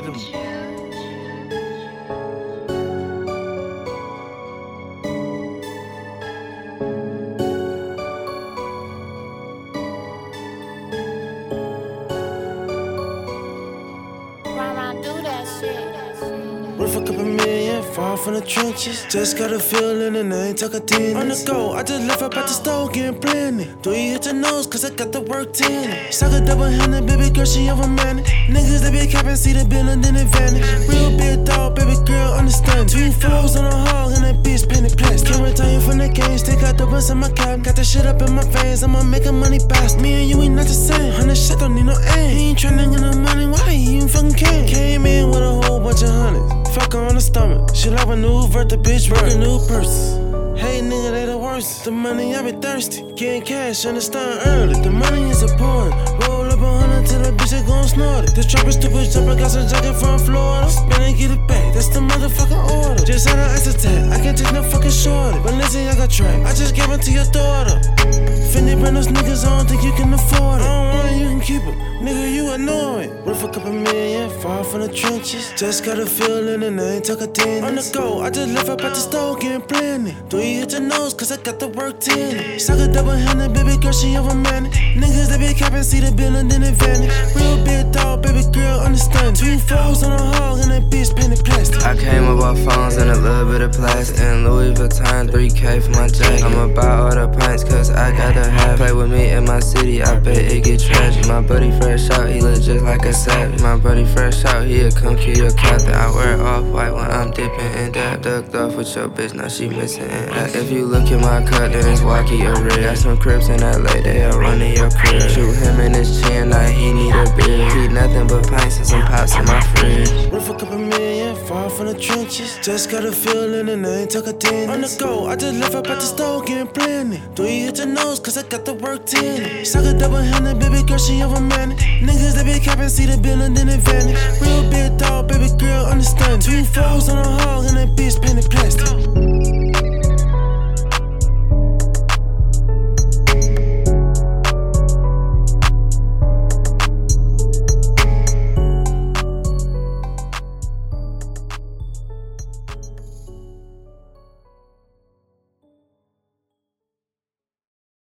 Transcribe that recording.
play them. Worth a couple million, far from the trenches. Just got a feeling and I ain't talking tennis. On the go, I just left up at the store getting plenty. Three hit your nose, cause I got the work ten. Suck a double handed, baby girl, she over man. Niggas that be capping, see the bill and then it vanish. Real big dog, baby girl, understand. Two foes on a hog and that bitch painted plastic. Can't retire from the game, still got the bus in my cab. Got the shit up in my veins, I'ma make a money fast. Me and you ain't not the same. Hundred shit don't need no aim. He ain't tryna get no money, why he even fucking came? Came in with a whole bunch of hundreds. Fuck her on the stomach. She like a new vert, the bitch broke a new purse. Hey nigga, they the worst. The money, I be thirsty. Getting cash, understand early. The money is important. Roll up hundred till the bitch is gon' snort it. The trap is stupid, jumper got some jacket from Florida. Spin and get it back, that's the motherfucking order. Just had an ice attack, I can't take no fucking shorty. But listen, I got track, I just gave it to your daughter. A couple million, far from the trenches. Just got a feeling and I ain't talking tennis. On the go, I just left up at the store getting plenty. Three hit your nose, cause I got the work ten. Suck a double handed, baby girl, she over man. Niggas that be capping, see the bill and then it vanish. Real big dog, baby girl, understand. Two foes on a hog and that bitch painted plastic. I came up off phones and a little bit of plastic and Louis Vuitton 3K for my jacket. I'm about all the pints cause I gotta have Play with me in my city, I bet it get tragic. My buddy fresh out, he look just like a savage. My buddy fresh out, he'll come kill your captain. I wear off white when I'm dipping in that. Ducked off with your bitch, now she missing. If you look at my cut, then it's wacky or red. Got some crips in LA, they'll run in your crib. Shoot him in his chin like he need a beer. He nothing but pints and some pops in my fridge. Far from the trenches. Just got a feeling and I ain't took a tennis. On the go, I just left up at the store getting plenty. Three hit your nose, cause I got the work ten. Suck a double handed, baby girl, she over man. Niggas that be capping, see the bill and then it vanish. Real big dog, baby girl, understand. Two foes on a hog